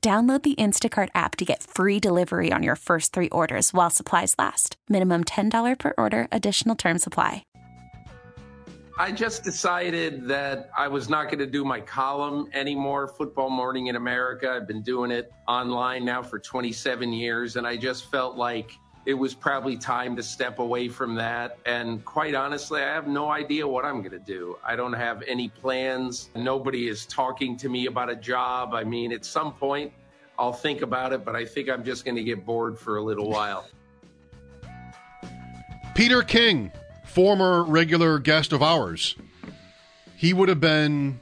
Download the Instacart app to get free delivery on your first three orders while supplies last. Minimum $10 per order, additional term supply. I just decided that I was not going to do my column anymore, Football Morning in America. I've been doing it online now for 27 years, and I just felt like it was probably time to step away from that. And quite honestly, I have no idea what I'm going to do. I don't have any plans. Nobody is talking to me about a job. I mean, at some point, I'll think about it, but I think I'm just going to get bored for a little while. Peter King, former regular guest of ours, he would have been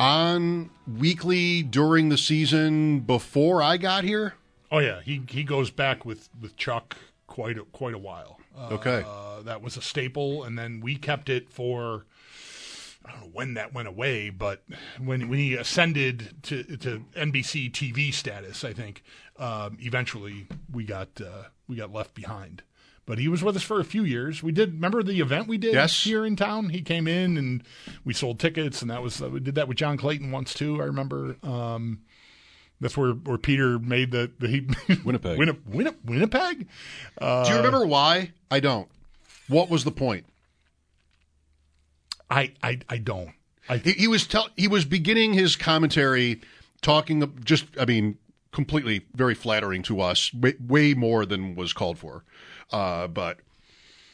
on weekly during the season before I got here. Oh yeah, he he goes back with with Chuck quite a, quite a while. Okay, uh, that was a staple, and then we kept it for. I don't know when that went away, but when when he ascended to to NBC TV status, I think um, eventually we got uh, we got left behind. But he was with us for a few years. We did remember the event we did yes. here in town. He came in and we sold tickets, and that was uh, we did that with John Clayton once too. I remember. Um, that's where, where Peter made the, the he, Winnipeg. Winni, Winni, Winnipeg. Uh, Do you remember why? I don't. What was the point? I I, I don't. I, he, he was tell, he was beginning his commentary talking just I mean completely very flattering to us way, way more than was called for. Uh, but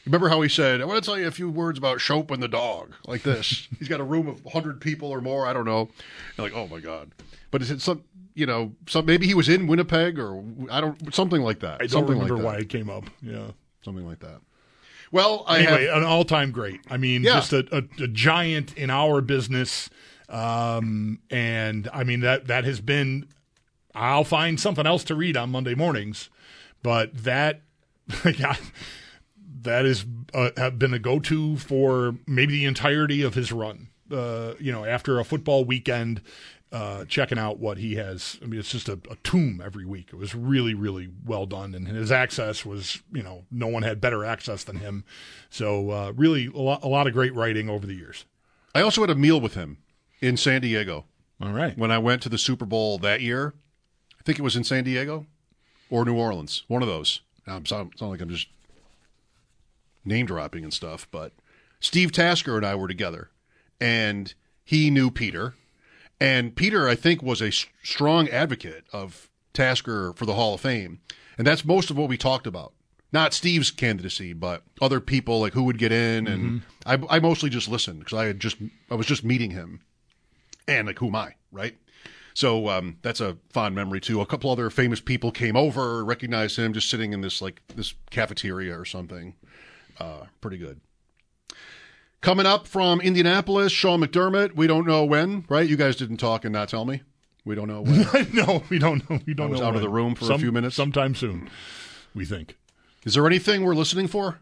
remember how he said, "I want to tell you a few words about Schopp and the dog," like this. He's got a room of hundred people or more. I don't know. You're like, oh my god. But is it some you know, some maybe he was in Winnipeg or I don't something like that. I don't something remember like why it came up. Yeah, something like that. Well, I anyway, have, an all-time great. I mean, Yeah. just a, a, a giant in our business, um, and I mean that that has been. I'll find something else to read on Monday mornings, but that, yeah, that has uh, have been a go-to for maybe the entirety of his run. Uh, you know, after a football weekend, uh, checking out what he has. I mean, it's just a, a tomb every week. It was really, really well done, and his access was, you know, no one had better access than him. So, uh, really, a lot, a lot of great writing over the years. I also had a meal with him in San Diego All right. when I went to the Super Bowl that year. I think it was in San Diego or New Orleans, one of those. I'm sound, sound like I'm just name dropping and stuff, but Steve Tasker and I were together, and he knew Peter, and Peter I think was a strong advocate of Tasker for the Hall of Fame, and that's most of what we talked about. Not Steve's candidacy, but other people like who would get in, and I, I mostly just listened because I had just I was just meeting him, and like who am I, right? So um, that's a fond memory too. A couple other famous people came over, recognized him, just sitting in this like this cafeteria or something. Uh, pretty good. Coming up from Indianapolis, Sean McDermott. We don't know when, right? You guys didn't talk and not tell me. We don't know when. no, we don't know. We don't I was know. out of the room for a Some- few minutes. Sometime soon, we think. Is there anything we're listening for?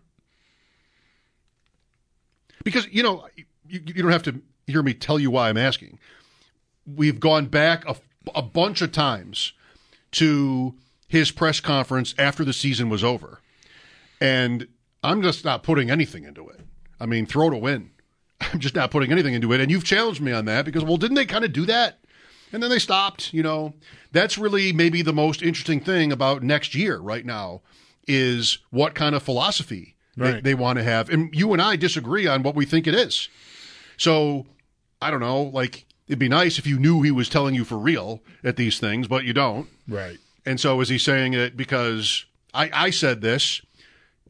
Because you know, you, you don't have to hear me tell you why I'm asking. We've gone back a, a bunch of times to his press conference after the season was over, and I'm just not putting anything into it. I mean, throw to win. I'm just not putting anything into it, and you've challenged me on that because well, didn't they kind of do that? And then they stopped. You know, that's really maybe the most interesting thing about next year right now is what kind of philosophy they, they want to have. And you and I disagree on what we think it is. So I don't know, like It'd be nice if you knew he was telling you for real at these things, but you don't. Right. And so is he saying it because I, I said this?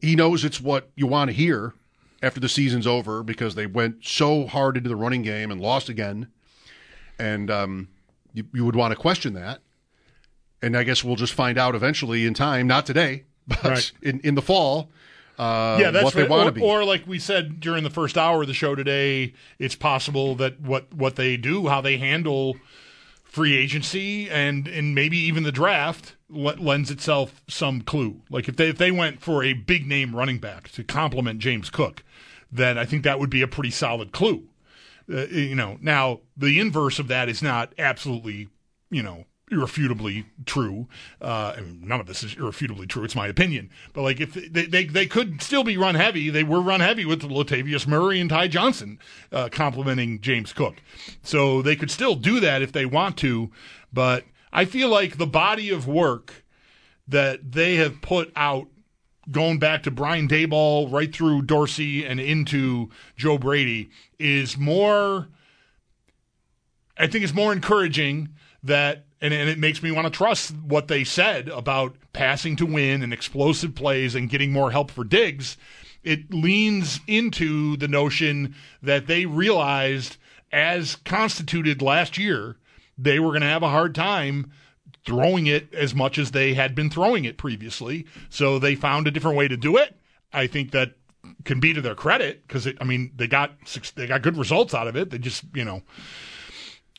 He knows it's what you want to hear after the season's over because they went so hard into the running game and lost again. And um, you, you would want to question that. And I guess we'll just find out eventually in time, not today, but Right. in, in the fall, uh, yeah, that's what they right. want to be. or like we said during the first hour of the show today, it's possible that what what they do, how they handle free agency and and maybe even the draft le- lends itself some clue. Like if they if they went for a big name running back to complement James Cook, then I think that would be a pretty solid clue. Uh, you know, now the inverse of that is not absolutely, you know, irrefutably true. Uh, mean, none of this is irrefutably true. It's my opinion. But like, if they, they they could still be run heavy, they were run heavy with Latavius Murray and Ty Johnson uh, complimenting James Cook. So they could still do that if they want to. But I feel like the body of work that they have put out going back to Brian Daboll right through Dorsey and into Joe Brady is more I think it's more encouraging that and, and it makes me want to trust what they said about passing to win and explosive plays and getting more help for Diggs. It leans into the notion that they realized as constituted last year, they were going to have a hard time throwing it as much as they had been throwing it previously. So they found a different way to do it. I think that can be to their credit because I mean they got they got good results out of it. They just you know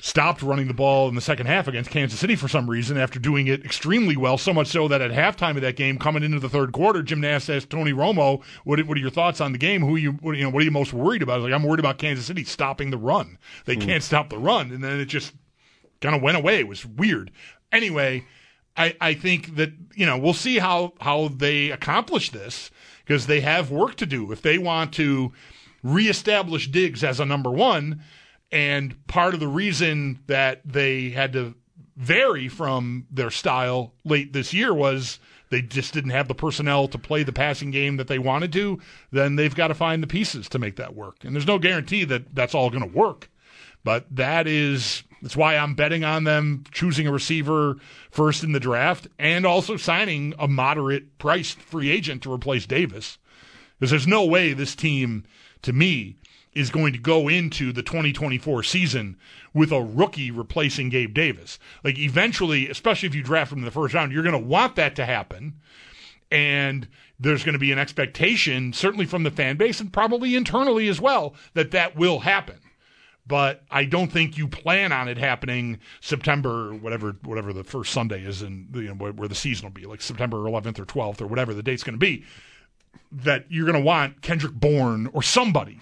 stopped running the ball in the second half against Kansas City for some reason after doing it extremely well. So much so that at halftime of that game, coming into the third quarter, Jim Nantz asked Tony Romo, "What, what are your thoughts on the game? Who are you, what, you know, what are you most worried about?" Like, "I'm worried about Kansas City stopping the run. They hmm. can't stop the run." And then it just kind of went away. It was weird. Anyway, I, I think that you know we'll see how how they accomplish this because they have work to do if they want to reestablish Diggs as a number one. And part of the reason that they had to vary from their style late this year was they just didn't have the personnel to play the passing game that they wanted to. Then they've got to find the pieces to make that work. And there's no guarantee that that's all going to work. But that is that's why I'm betting on them choosing a receiver first in the draft and also signing a moderate priced free agent to replace Davis. Because there's no way this team, to me, is going to go into the 2024 season with a rookie replacing Gabe Davis. Like eventually, especially if you draft him in the first round, you're going to want that to happen. And there's going to be an expectation, certainly from the fan base and probably internally as well, that that will happen but I don't think you plan on it happening September, whatever, whatever the first Sunday is, and you know, where, the season will be, like September 11th or 12th or whatever the date's going to be. That you're going to want Kendrick Bourne or somebody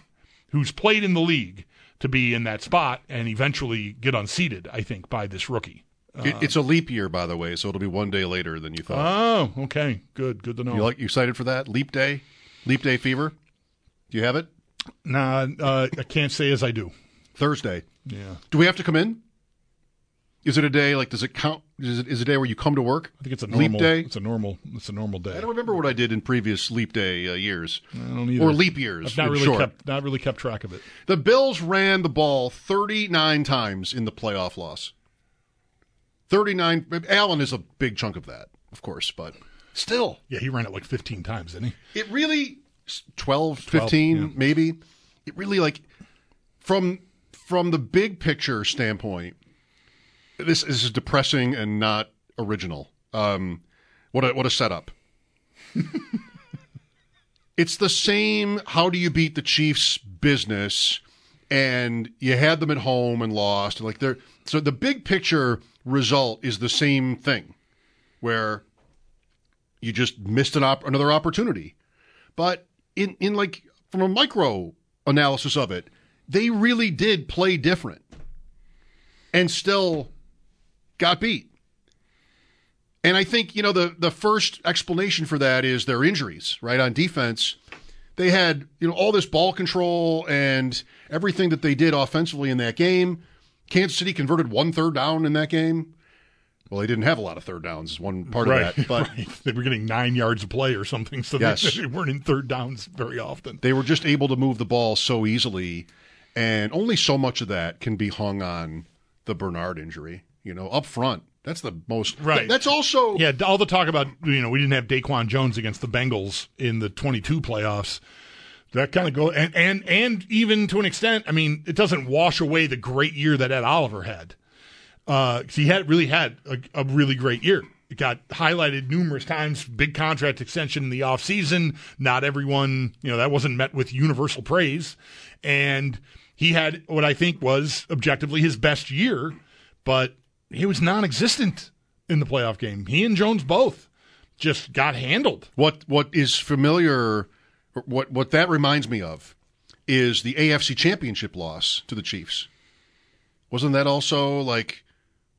who's played in the league to be in that spot and eventually get unseated. I think by this rookie. It- it's a leap year, by the way, so it'll be one day later than you thought. Oh, okay, good, good to know. you like you excited for that leap day, leap day fever? Do you have it nah, uh, I can't say as I do. Thursday? Yeah, Do we have to come in? Is it a day like? Does it count? Is it is a day where you come to work? I think it's a normal leap day. It's a normal. It's a normal day. I don't remember what I did in previous leap day uh, years I don't either. or leap years. I've not really short. kept not really kept track of it. The Bills ran the ball 39 times in the playoff loss. 39. Allen is a big chunk of that, of course, but still, Yeah, he ran it like 15 times, didn't he? it really 12, 15 yeah. maybe. It really like from from the big picture standpoint, this, is depressing and not original. Um, what a what a setup. it's the same. How do you beat the Chiefs' business? And you had them at home and lost. Like they're so the big picture result is the same thing, where you just missed an op- another opportunity. But in in like from a micro analysis of it, they really did play different, and still got beat. And I think, you know, the, the first explanation for that is their injuries, right? On defense, they had, you know, all this ball control and everything that they did offensively in that game. Kansas City converted one third down in that game. Well, they didn't have a lot of third downs, is one part of that. But right. they were getting nine yards of play or something, so Yes. they, they weren't in third downs very often. they were just able to move the ball so easily. And only so much of that can be hung on the Bernard injury. You know, up front, that's the most. Right. That's also. Yeah, all the talk about you know we didn't have DaQuan Jones against the Bengals in the 22 playoffs. That kind of go and and and even to an extent, I mean, it doesn't wash away the great year that Ed Oliver had. Uh, he had really had a, a really great year. It got highlighted numerous times. Big contract extension in the offseason. Not everyone, you know, that wasn't met with universal praise. And he had what I think was objectively his best year, but he was non-existent in the playoff game. He and Jones both just got handled. What what is familiar, what what that reminds me of, is the AFC Championship loss to the Chiefs. Wasn't that also like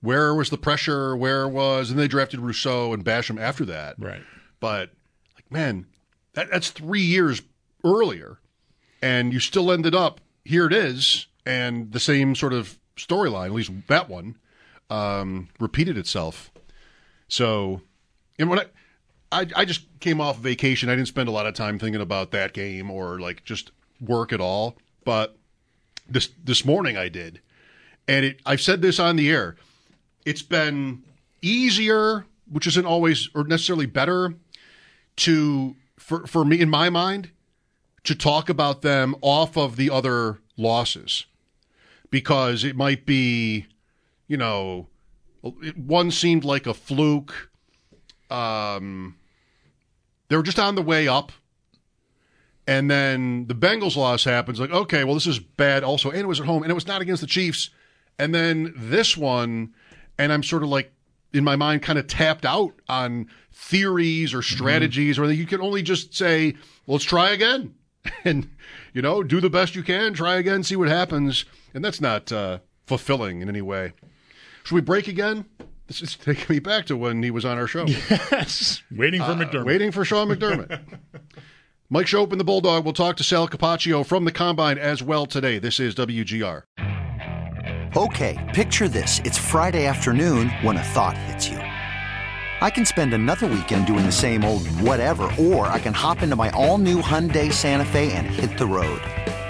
where was the pressure? Where was and they drafted Rousseau and Basham after that? Right. But like man, that, that's three years earlier, and you still ended up here. It is, and the same sort of storyline, at least that one, um, repeated itself. So, and when I, I, I just came off vacation, I didn't spend a lot of time thinking about that game or like just work at all. But this this morning I did, and it. I've said this on the air. It's been easier, which isn't always or necessarily better, to for for me in my mind to talk about them off of the other losses because it might be, you know, one seemed like a fluke. Um, they were just on the way up. And then the Bengals loss happens. Like, okay, well, this is bad also. And it was at home, and it was not against the Chiefs. And then this one, and I'm sort of like, in my mind, kind of tapped out on theories or strategies, mm-hmm. or you can only just say, well, let's try again. And, you know, do the best you can, try again, see what happens. And that's not uh, fulfilling in any way. Should we break again? This is taking me back to when he was on our show. Yes. Waiting for Uh, McDermott. waiting for Sean McDermott. Mike Schopp and the Bulldog will talk to Sal Capaccio from the Combine as well today. This is WGR. Okay, picture this. It's Friday afternoon when a thought hits you. I can spend another weekend doing the same old whatever, or I can hop into my all new Hyundai Santa Fe and hit the road.